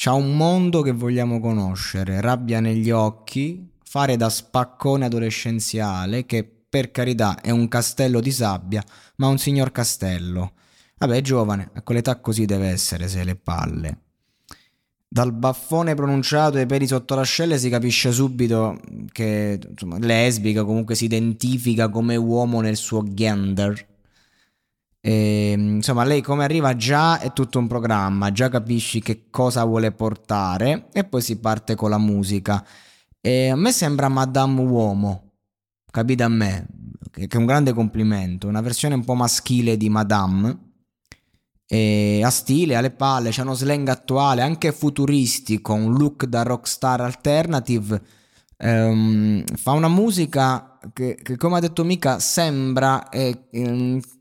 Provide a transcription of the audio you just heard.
C'ha un mondo che vogliamo conoscere, rabbia negli occhi, fare da spaccone adolescenziale che per carità è un castello di sabbia, ma un signor castello. Vabbè, è giovane, a quell'età così deve essere se le palle. Dal baffone pronunciato e i peli sotto l'ascelle si capisce subito che insomma, lesbica, comunque si identifica come uomo nel suo gender. E, insomma, lei come arriva già è tutto un programma, già capisci che cosa vuole portare e poi si parte con la musica. E a me sembra Madame Uomo, capite a me, che è un grande complimento, una versione un po' maschile di Madame. E a stile, alle palle, c'è uno slang attuale, anche futuristico, un look da rockstar alternative. Um, fa una musica che, che, come ha detto Mika, sembra eh,